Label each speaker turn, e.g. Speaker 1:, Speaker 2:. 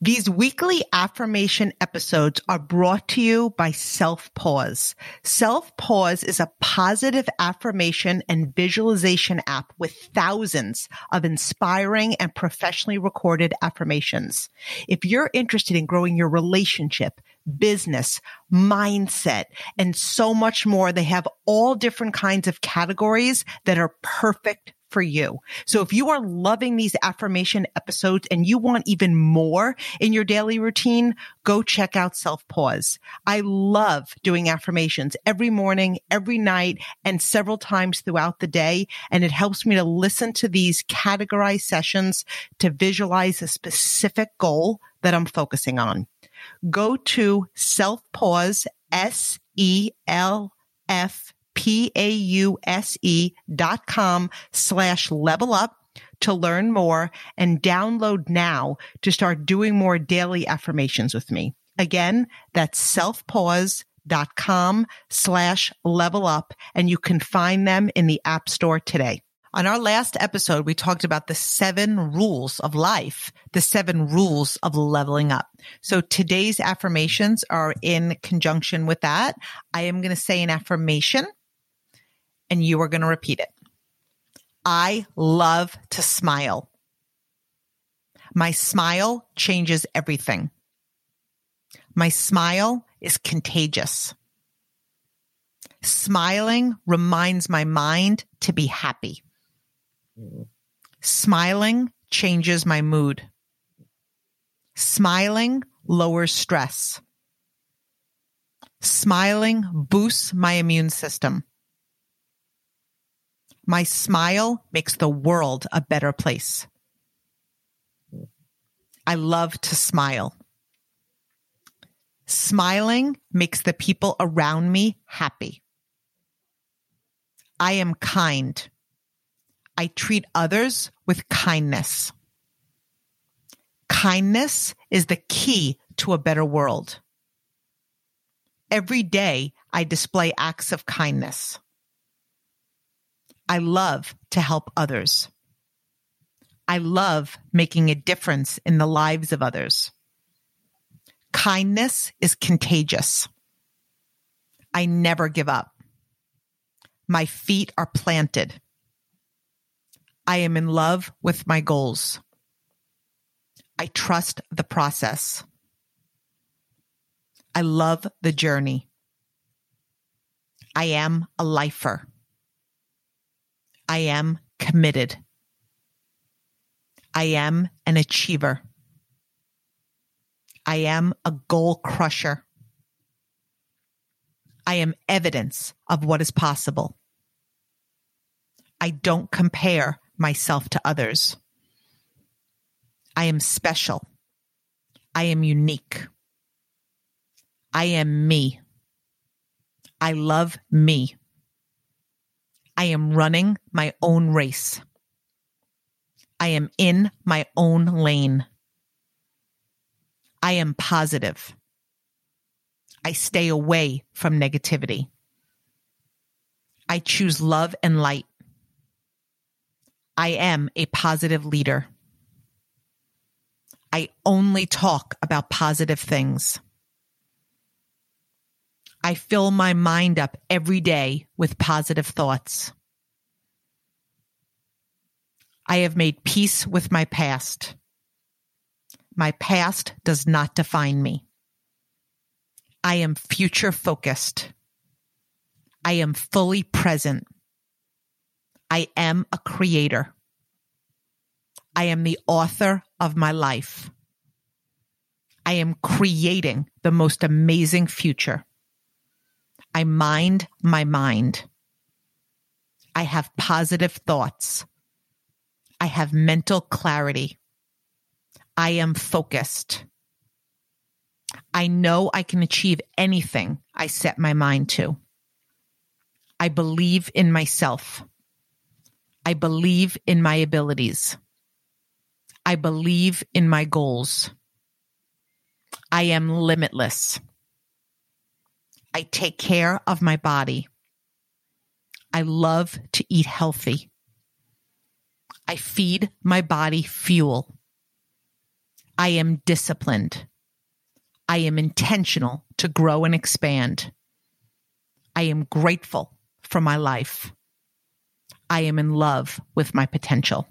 Speaker 1: These weekly affirmation episodes are brought to you by Self Pause. Self Pause is a positive affirmation and visualization app with thousands of inspiring and professionally recorded affirmations. If you're interested in growing your relationship, business, mindset, and so much more, they have all different kinds of categories that are perfect for you. So if you are loving these affirmation episodes and you want even more in your daily routine, go check out Self Pause. I love doing affirmations every morning, every night, and several times throughout the day. And it helps me to listen to these categorized sessions to visualize a specific goal that I'm focusing on. Go to Self Pause, S E L F P-A-U-S-E dot com slash level up to learn more and download now to start doing more daily affirmations with me. Again, that's selfpause.com slash level up and you can find them in the app store today. On our last episode, we talked about the seven rules of life, the seven rules of leveling up. So today's affirmations are in conjunction with that. I am going to say an affirmation and you are going to repeat it. I love to smile. My smile changes everything. My smile is contagious. Smiling reminds my mind to be happy. Smiling changes my mood. Smiling lowers stress. Smiling boosts my immune system. My smile makes the world a better place. I love to smile. Smiling makes the people around me happy. I am kind. I treat others with kindness. Kindness is the key to a better world. Every day I display acts of kindness. I love to help others. I love making a difference in the lives of others. Kindness is contagious. I never give up. My feet are planted. I am in love with my goals. I trust the process. I love the journey. I am a lifer. I am committed. I am an achiever. I am a goal crusher. I am evidence of what is possible. I don't compare myself to others. I am special. I am unique. I am me. I love me. I am running my own race. I am in my own lane. I am positive. I stay away from negativity. I choose love and light. I am a positive leader. I only talk about positive things. I fill my mind up every day with positive thoughts. I have made peace with my past. My past does not define me. I am future focused. I am fully present. I am a creator. I am the author of my life. I am creating the most amazing future. I mind my mind. I have positive thoughts. I have mental clarity. I am focused. I know I can achieve anything I set my mind to. I believe in myself. I believe in my abilities. I believe in my goals. I am limitless. I take care of my body. I love to eat healthy. I feed my body fuel. I am disciplined. I am intentional to grow and expand. I am grateful for my life. I am in love with my potential.